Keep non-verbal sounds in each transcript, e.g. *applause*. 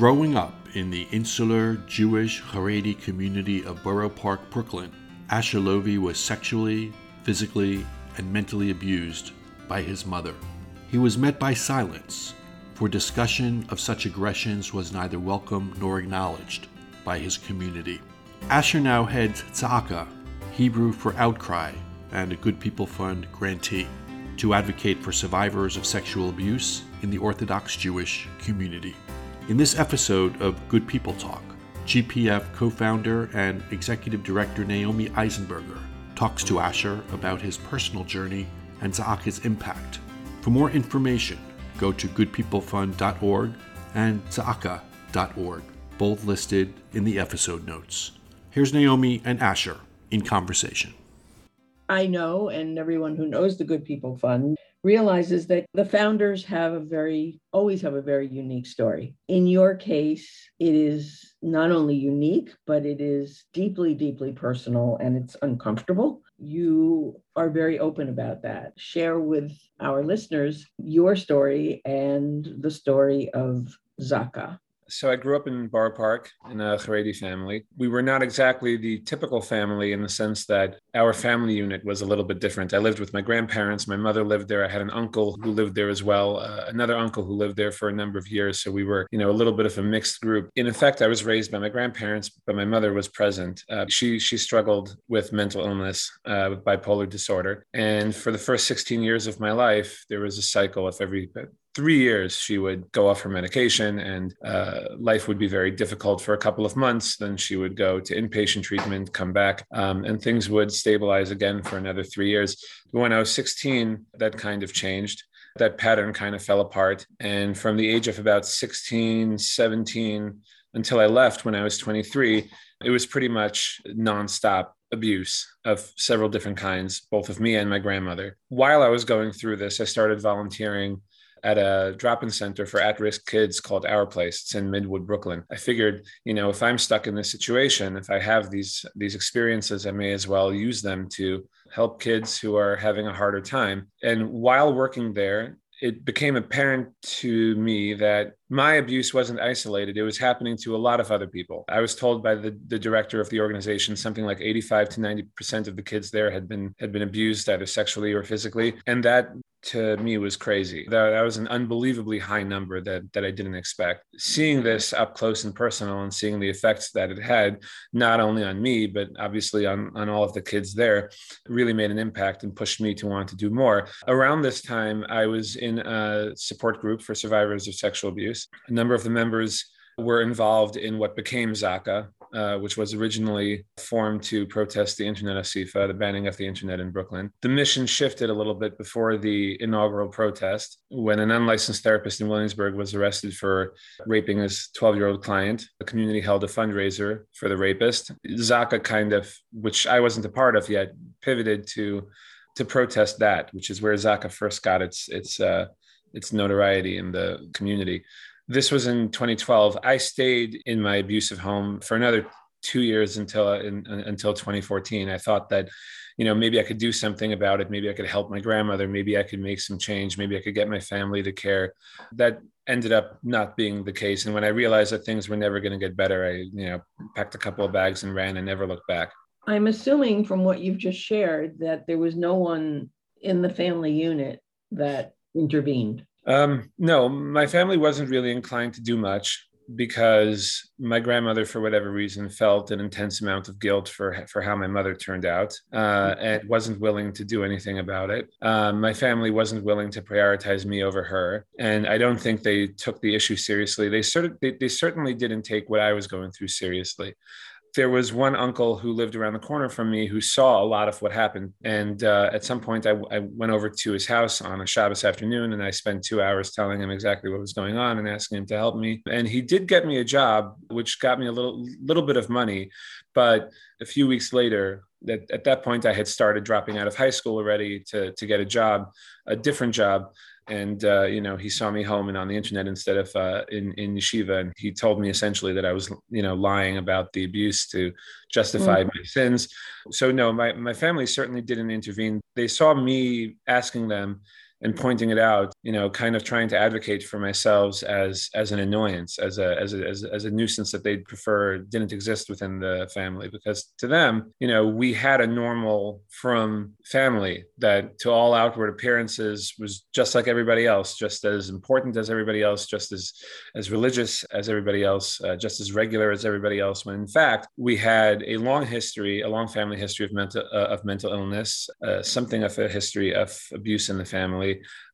Growing up in the insular Jewish Haredi community of Borough Park, Brooklyn, Asher Lovy was sexually, physically, and mentally abused by his mother. He was met by silence, for discussion of such aggressions was neither welcome nor acknowledged by his community. Asher now heads Tzaka, Hebrew for outcry, and a Good People Fund grantee, to advocate for survivors of sexual abuse in the Orthodox Jewish community. In this episode of Good People Talk, GPF co founder and executive director Naomi Eisenberger talks to Asher about his personal journey and Tzaka's impact. For more information, go to goodpeoplefund.org and tzaka.org, both listed in the episode notes. Here's Naomi and Asher in conversation. I know, and everyone who knows the Good People Fund realizes that the founders have a very, always have a very unique story. In your case, it is not only unique, but it is deeply, deeply personal and it's uncomfortable. You are very open about that. Share with our listeners your story and the story of Tzaka so I grew up in Borough Park in a Haredi family. We were not exactly the typical family in the sense that our family unit was a little bit different. I lived with my grandparents. My mother lived there. I had an uncle who lived there as well, uh, another uncle who lived there for a number of years. So we were, you know, a little bit of a mixed group. In effect, I was raised by my grandparents, but my mother was present. Uh, she she struggled with mental illness, uh, with bipolar disorder, and for the first 16 years of my life, there was a cycle of every three years, she would go off her medication and uh, life would be very difficult for a couple of months. Then she would go to inpatient treatment, come back, um, and things would stabilize again for another three years. When I was 16, that kind of changed. That pattern kind of fell apart. And from the age of about 16, 17, until I left when I was 23, it was pretty much nonstop abuse of several different kinds, both of me and my grandmother. While I was going through this, I started volunteering at a drop-in center for at-risk kids called Our Place. It's in Midwood, Brooklyn. I figured, you know, if I'm stuck in this situation, if I have these these experiences, I may as well use them to help kids who are having a harder time. And while working there, it became apparent to me that my abuse wasn't isolated. It was happening to a lot of other people. I was told by the, the director of the organization something like 85 to 90% of the kids there had been had been abused either sexually or physically. And that to me was crazy. That, that was an unbelievably high number that that I didn't expect. Seeing this up close and personal and seeing the effects that it had, not only on me, but obviously on, on all of the kids there, really made an impact and pushed me to want to do more. Around this time, I was in a support group for survivors of sexual abuse a number of the members were involved in what became Tzaka, uh, which was originally formed to protest the Internet Asifa, the banning of the Internet in Brooklyn. The mission shifted a little bit before the inaugural protest when an unlicensed therapist in Williamsburg was arrested for raping his 12 year old client. The community held a fundraiser for the rapist. Tzaka kind of, which I wasn't a part of yet, pivoted to to protest that, which is where Tzaka first got its its uh, its notoriety in the community. This was in 2012. I stayed in my abusive home for another two years until in, until 2014. I thought that, you know, maybe I could do something about it. Maybe I could help my grandmother. Maybe I could make some change. Maybe I could get my family to care. That ended up not being the case. And when I realized that things were never going to get better, I, you know, packed a couple of bags and ran and never looked back. I'm assuming from what you've just shared that there was no one in the family unit that intervened. Um, no, my family wasn't really inclined to do much because my grandmother, for whatever reason, felt an intense amount of guilt for for how my mother turned out, uh, and wasn't willing to do anything about it. Um, my family wasn't willing to prioritize me over her, and I don't think they took the issue seriously. They sort of they, they certainly didn't take what I was going through seriously there was one uncle who lived around the corner from me who saw a lot of what happened. And uh, at some point, I, I, went over to his house on a Shabbos afternoon and I spent two hours telling him exactly what was going on and asking him to help me. And he did get me a job, which got me a little, little bit of money. But a few weeks later, that at that point, I had started dropping out of high school already to, to get a job, a different job and uh, you know he saw me home and on the internet instead of uh, in in yeshiva, and he told me essentially that I was you know lying about the abuse to justify mm-hmm. my sins. So no, my my family certainly didn't intervene. They saw me asking them and pointing it out, you know, kind of trying to advocate for myself as as an annoyance, as a as a as as a nuisance that they'd prefer didn't exist within the family. Because to them, you know, we had a normal frum family that to all outward appearances was just like everybody else, just as important as everybody else, just as as religious as everybody else, uh, just as regular as everybody else. When in fact we had a long history, a long family history of mental uh, of mental illness, uh, something of a history of abuse in the family.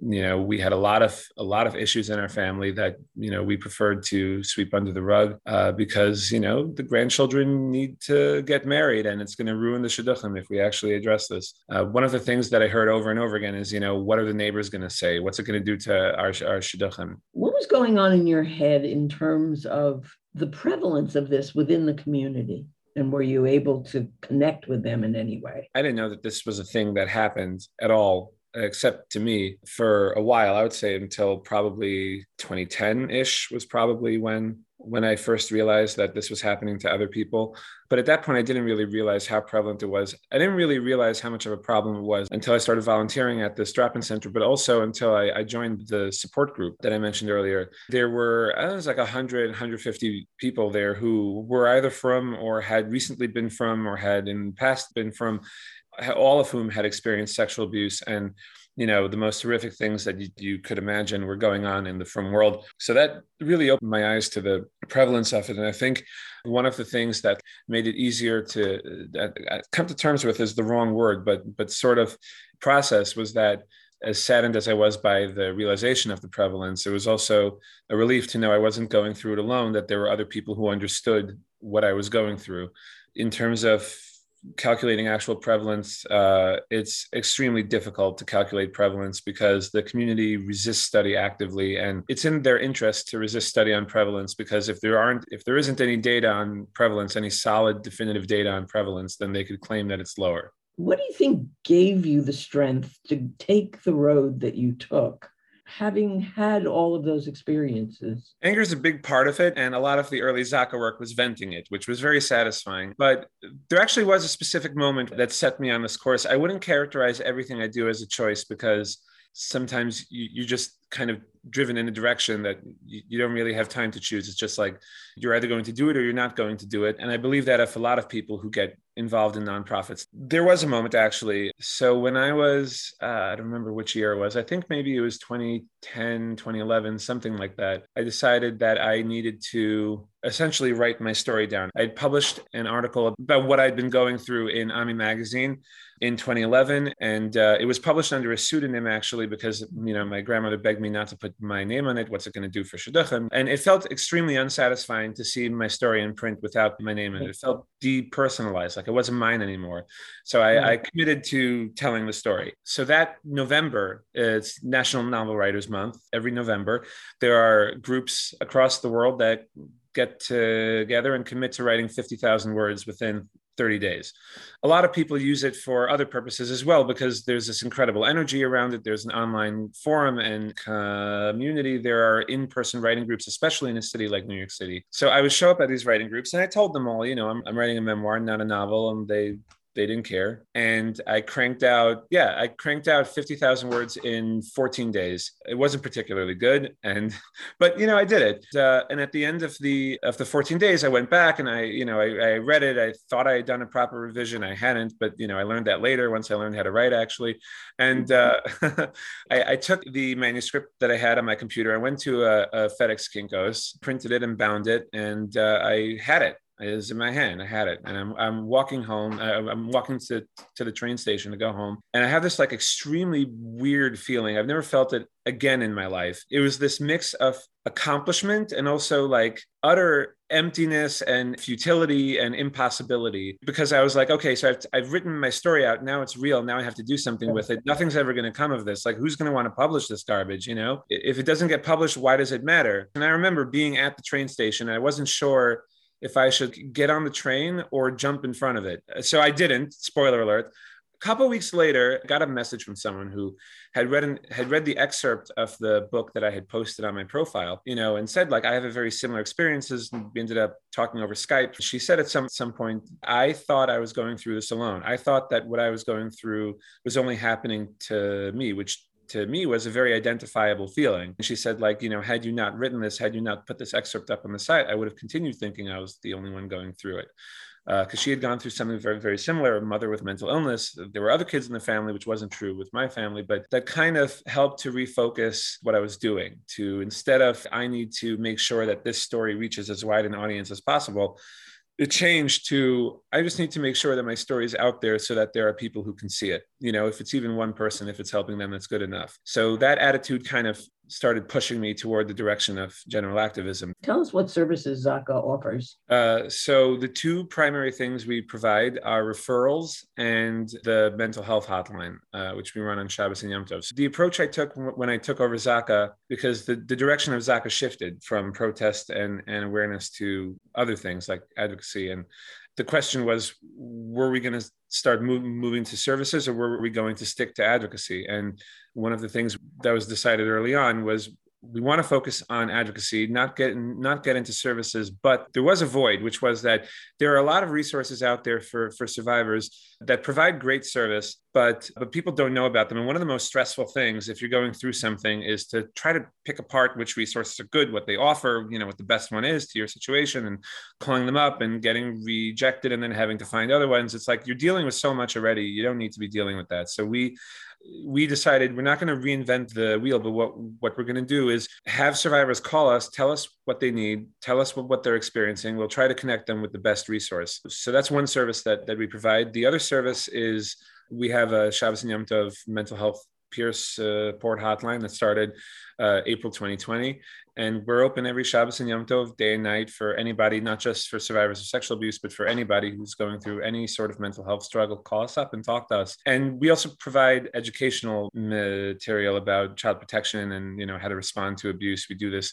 You know, we had a lot of a lot of issues in our family that you know we preferred to sweep under the rug uh, because you know the grandchildren need to get married and it's going to ruin the shidduchim if we actually address this. Uh, one of the things that I heard over and over again is you know what are the neighbors going to say? What's it going to do to our our shidduchim? What was going on in your head in terms of the prevalence of this within the community? And were you able to connect with them in any way? I didn't know that this was a thing that happened at all except to me for a while i would say until probably 2010ish was probably when when i first realized that this was happening to other people. But at that point i didn't really realize how prevalent it was. I didn't really realize how much of a problem it was until i started volunteering at the strapon center but also until I, I, joined the support group that i mentioned earlier. There were i was like 100 150 people there who were either frum or had recently been frum or had in the past been frum all of whom had experienced sexual abuse. And you know the most horrific things that you, you, could imagine were going on in the frum world so that really opened my eyes to the prevalence of it and i think one of the things that made it easier to uh, uh come to terms with is the wrong word but but sort of process was that as saddened as I was by the realization of the prevalence, it was also a relief to know I wasn't going through it alone, that there were other people who understood what I was going through. In terms of calculating actual prevalence, uh, it's extremely difficult to calculate prevalence because the community resists study actively, and it's in their interest to resist study on prevalence because if there aren't, if there isn't any data on prevalence, any solid definitive data on prevalence, then they could claim that it's lower. What do you think gave you the strength to take the road that you took? Having had all of those experiences? Anger is a big part of it. And a lot of the early Za'akah work was venting it, which was very satisfying. But there actually was a specific moment that set me on this course. I wouldn't characterize everything I do as a choice because sometimes you, you just kind of driven in a direction that you, you, don't really have time to choose. It's just like you're either going to do it or you're not going to do it. And I believe that if a lot of people who get involved in nonprofits, there was a moment actually. So when I was, uh, I don't remember which year it was, I think maybe it was 2010, 2011, something like that. I decided that I needed to essentially write my story down. I'd published an article about what I'd been going through in Ami magazine in 2011, and uh, it was published under a pseudonym actually because you know my grandmother begged me not to put my name on it. What's it going to do for shidduchim? And it felt extremely unsatisfying to see my story in print without my name in it. It felt depersonalized, like it wasn't mine anymore. So I, mm-hmm. I committed to telling the story. So that November, uh, it's National Novel Writers Month. Every November, there are groups across the world that get together and commit to writing 50,000 words within 30 days. A lot of people use it for other purposes as well because there's this incredible energy around it. There's an online forum and community. There are in person writing groups, especially in a city like New York City. So I would show up at these writing groups and I told them all, you know, I'm, I'm writing a memoir, not a novel. And they they didn't care. And i cranked out yeah i cranked out 50000 words in 14 days. It wasn't particularly good. And *laughs* but you know i did it. Uh, and at the end of the of the 14 days i went back and i you know I, I read it. I thought i had done a proper revision. I hadn't but you know i learned that later once i learned how to write actually. And uh, *laughs* I, I, took the manuscript that i had on my computer. I went to a, a fedex kinkos printed it and bound it and uh, i had it it was in my hand. I had it, and I'm I'm walking home. Uh, I'm walking to to the train station to go home, and I have this like extremely weird feeling. I've never felt it again in my life. It was this mix of accomplishment and also like utter emptiness and futility and impossibility because I was like, okay, so I've, I've written my story out. Now it's real. Now I have to do something with it. Nothing's ever going to come of this. Like, who's going to want to publish this garbage? You know, if it doesn't get published, why does it matter? And I remember being at the train station and I wasn't sure if I should get on the train or jump in front of it. So I didn't. Spoiler alert. A couple weeks later, I got a message from someone who had read an, had read the excerpt of the book that I had posted on my profile, you know, and said like I have a very similar experiences. We ended up talking over Skype. She said at some some point, I thought I was going through this alone. I thought that what I was going through was only happening to me, which to me was a very identifiable feeling. And she said, like, you know, had you not written this, had you not put this excerpt up on the site, I would have continued thinking I was the only one going through it because uh, she had gone through something very, very similar, a mother with mental illness. There were other kids in the family, which wasn't true with my family, but that kind of helped to refocus what I was doing to instead of, I need to make sure that this story reaches as wide an audience as possible it changed to I just need to make sure that my story is out there so that there are people who can see it. You know, if it's even one person, if it's helping them, that's good enough. So that attitude kind of started pushing me toward the direction of general activism. Tell us what services Za'akah offers. Uh, so, the two primary things we provide are referrals and the mental health hotline, uh, which we run on Shabbos and Yom Tov. So the approach I took when I took over Za'akah, because the, the direction of Za'akah shifted from protest and, and awareness to other things like advocacy. And the question was were we going to start move, moving to services or were we going to stick to advocacy? And one of the things that was decided early on was we want to focus on advocacy, not get not get into services. But there was a void, which was that there are a lot of resources out there for for survivors that provide great service, but but people don't know about them. And one of the most stressful things, if you're going through something, is to try to pick apart which resources are good, what they offer, you know, what the best one is to your situation, and calling them up and getting rejected, and then having to find other ones. It's like you're dealing with so much already. You don't need to be dealing with that. So we we decided we're not going to reinvent the wheel, but what, what we're going to do is have survivors call us, tell us what they need, tell us what, what they're experiencing. We'll try to connect them with the best resource. So that's one service that, that we provide. The other service is we have a Shabbos and Yom Tov mental health peer Port hotline that started uh, April 2020. And we're open every Shabbos and Yom Tov, day and night, for anybody, not just for survivors of sexual abuse, but for anybody who's going through any sort of mental health struggle. Call us up and talk to us. And we also provide educational material about child protection and you know how to respond to abuse. We do this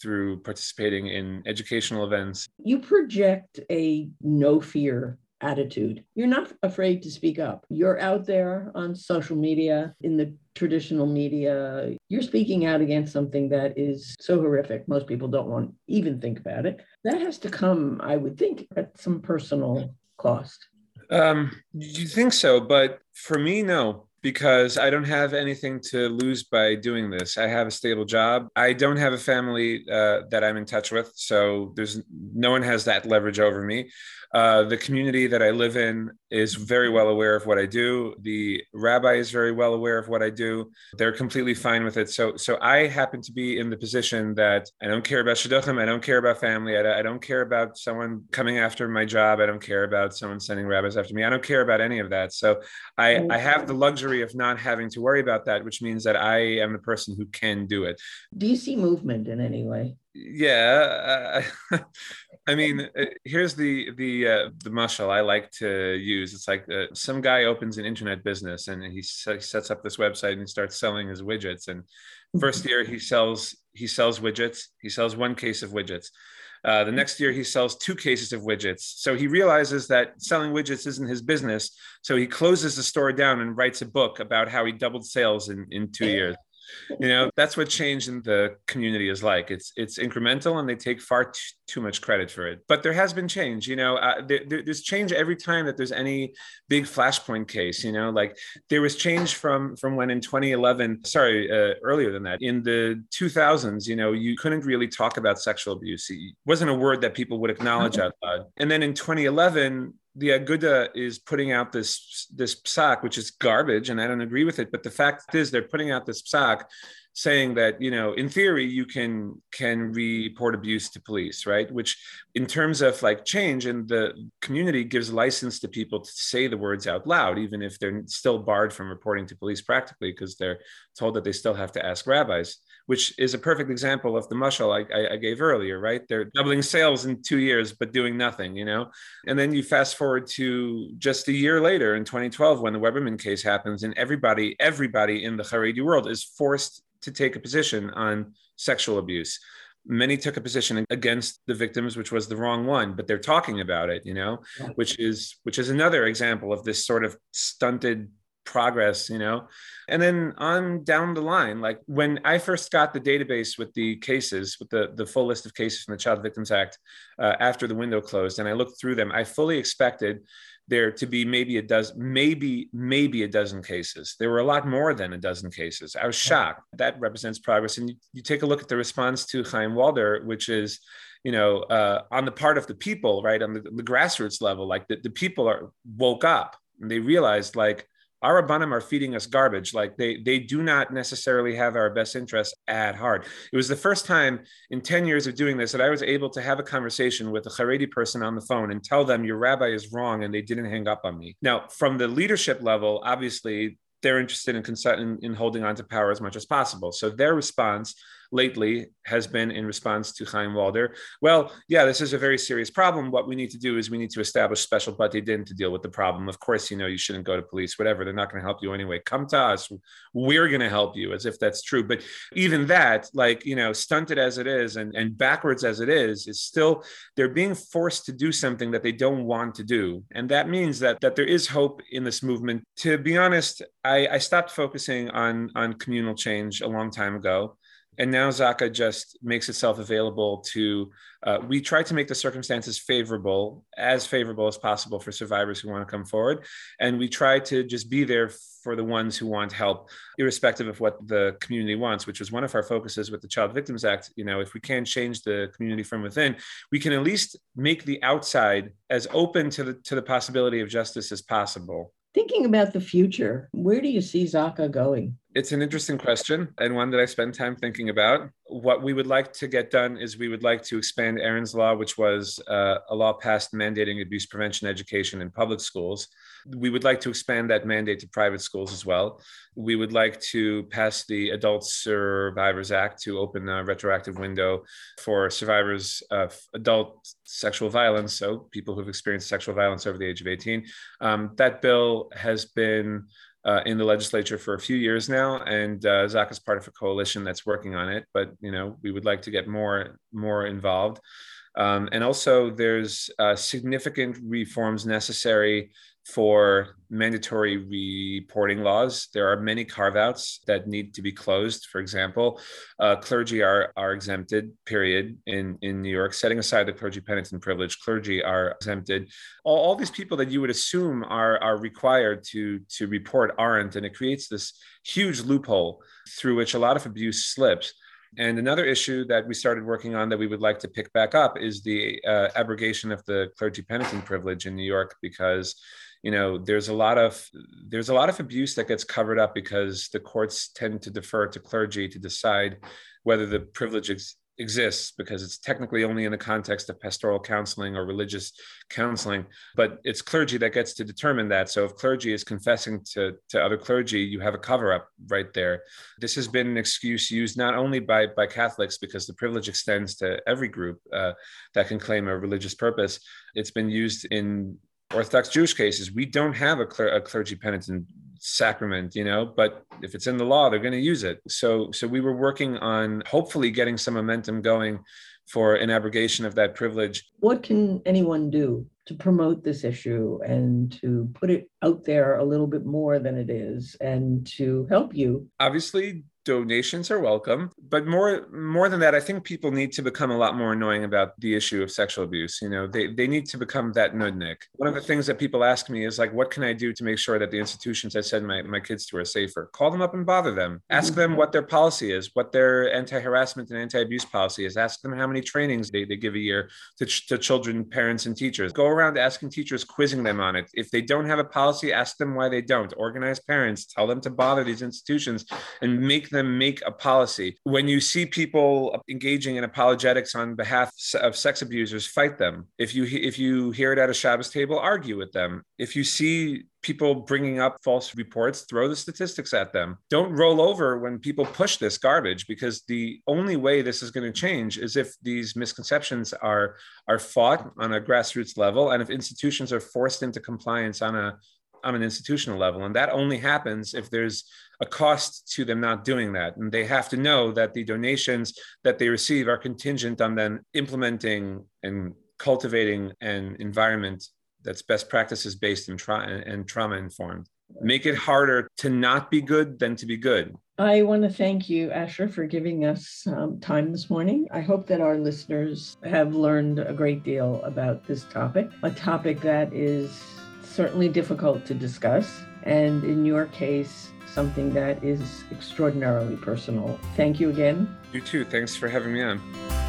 through participating in educational events. You project a no fear attitude. You're not afraid to speak up. You're out there on social media, in the traditional media. You're speaking out against something that is so horrific. Most people don't want even think about it. That has to come, I would think, at some personal cost. Um, you think so, but for me, no because I don't have anything to lose by doing this. I have a stable job. I don't have a family uh, that I'm in touch with, so there's no one has that leverage over me. Uh, the community that I live in is very well aware of what I do. The rabbi is very well aware of what I do. They're completely fine with it. So, so I happen to be in the position that I don't care about shidduchim. I don't care about family. I, I don't care about someone coming after my job. I don't care about someone sending rabbis after me. I don't care about any of that. So, I, I have the luxury of not having to worry about that, which means that I am the person who can do it. Do you see movement in any way? yeah uh, *laughs* i mean uh, here's the the uh, the mashal i like to use. It's like uh, some guy opens an internet business and he, sets up this website and he starts selling his widgets. And first year he sells he sells widgets. He sells one case of widgets. Uh, the next year he sells two cases of widgets. So he realizes that selling widgets isn't his business. So he closes the store down and writes a book about how he doubled sales in in two years you know that's what change in the community is like. It's it's incremental and they take far t- too much credit for it. But there has been change you know uh, there, there's change every time that there's any big flashpoint case you know like there was change from from when in 2011 sorry uh, earlier than that in the 2000s you know you couldn't really talk about sexual abuse. It wasn't a word that people would acknowledge *laughs* out loud. And then in 2011 the Aguda is putting out this this psak, which is garbage, and I don't agree with it. But the fact is, they're putting out this psak saying that you know in theory you can can report abuse to police right which in terms of like change and the community gives license to people to say the words out loud even if they're still barred from reporting to police practically because they're told that they still have to ask rabbis which is a perfect example of the mashal I, I, I, gave earlier, right? They're doubling sales in two years, but doing nothing, you know? And then you fast forward to just a year later in 2012 when the Weberman case happens, and everybody, everybody in the Haredi world is forced to take a position on sexual abuse. Many took a position against the victims, which was the wrong one, but they're talking about it, you know, yeah. which is which is another example of this sort of stunted progress, you know. And then on down the line, like when I first got the database with the cases, with the, the full list of cases from the Child Victims Act uh, after the window closed, and I looked through them, I fully expected there to be maybe a dozen, maybe, maybe a dozen cases. There were a lot more than a dozen cases. I was shocked. That represents progress. And you, you take a look at the response to Chaim Walder, which is, you know, uh, on the part of the people, right, on the, the grassroots level, like the, the people are woke up and they realized like, our Rabbanim are feeding us garbage. Like they they do not necessarily have our best interests at heart. It was the first time in 10 years of doing this that I was able to have a conversation with a Haredi person on the phone and tell them your rabbi is wrong and they didn't hang up on me. Now, from the leadership level, obviously they're interested in, in, in holding on to power as much as possible. So their response lately has been in response to Chaim Walder. Well, yeah, this is a very serious problem. What we need to do is we need to establish special batei din to deal with the problem. Of course, you know, you shouldn't go to police, whatever. They're not going to help you anyway. Come to us. We're going to help you as if that's true. But even that, like, you know, stunted as it is and, and backwards as it is, is still, they're being forced to do something that they don't want to do. And that means that, that there is hope in this movement. To be honest, I, I stopped focusing on, on communal change a long time ago and now Za'akah just makes itself available to. Uh, we try to make the circumstances favorable, as favorable as possible for survivors who want to come forward, and we try to just be there for the ones who want help, irrespective of what the community wants. Which was one of our focuses with the Child Victims Act. You know, if we can't change the community from within, we can at least make the outside as open to the to the possibility of justice as possible. Thinking about the future, where do you see Za'akah going? It's an interesting question and one that I spend time thinking about. What we would like to get done is we would like to expand Erin's Law, which was uh, a law passed mandating abuse prevention education in public schools. We would like to expand that mandate to private schools as well. We would like to pass the Adult Survivors Act to open a retroactive window for survivors of adult sexual violence, so people who've experienced sexual violence over the age of 18. Um, that bill has been uh, in the legislature for a few years now, and uh, Zach is part of a coalition that's working on it. But you know, we would like to get more more involved. Um, and also, there's uh, significant reforms necessary for mandatory reporting laws. There are many carve outs that need to be closed. For example, uh, clergy are, are exempted, period, in, in New York. Setting aside the clergy penitent privilege, clergy are exempted. All, all these people that you would assume are, are required to, to report aren't. And it creates this huge loophole through which a lot of abuse slips. And another issue that we started working on that we would like to pick back up is the uh, abrogation of the clergy penitent privilege in New York, because you know there's a lot of there's a lot of abuse that gets covered up because the courts tend to defer to clergy to decide whether the privilege ex- exists because it's technically only in the context of pastoral counseling or religious counseling. But it's clergy that gets to determine that. So if clergy is confessing to, to other clergy you have a cover up right there. This has been an excuse used not only by by catholics because the privilege extends to every group uh, that can claim a religious purpose. It's been used in Orthodox Jewish cases, we don't have a, cler- a clergy penitent sacrament, you know, but if it's in the law, they're going to use it. So, so we were working on hopefully getting some momentum going for an abrogation of that privilege. What can anyone do to promote this issue and to put it out there a little bit more than it is and to help you? Obviously, donations are welcome but more more than that i think people need to become a lot more annoying about the issue of sexual abuse you know they, they need to become that nudnik. One of the things that people ask me is like what can i do to make sure that the institutions i send my, my kids to are safer? Call them up and bother them. Ask them what their policy is what their anti-harassment and anti-abuse policy is. Ask them how many trainings they, they give a year to, ch- to children parents and teachers. Go around asking teachers quizzing them on it. If they don't have a policy ask them why they don't. Organize parents tell them to bother these institutions and make them make a policy. When you see people engaging in apologetics on behalf of sex abusers, fight them. If you if you hear it at a Shabbos table, argue with them. If you see people bringing up false reports, throw the statistics at them. Don't roll over when people push this garbage because the only way this is going to change is if these misconceptions are are fought on a grassroots level and if institutions are forced into compliance on a on an institutional level. And that only happens if there's a cost to them not doing that. And they have to know that the donations that they receive are contingent on them implementing and cultivating an environment that's best practices based and, tra- and trauma informed. Make it harder to not be good than to be good. I want to thank you, Asher, for giving us um, time this morning. I hope that our listeners have learned a great deal about this topic, a topic that is certainly difficult to discuss. And in your case, something that is extraordinarily personal. Thank you again. You too. Thanks for having me on.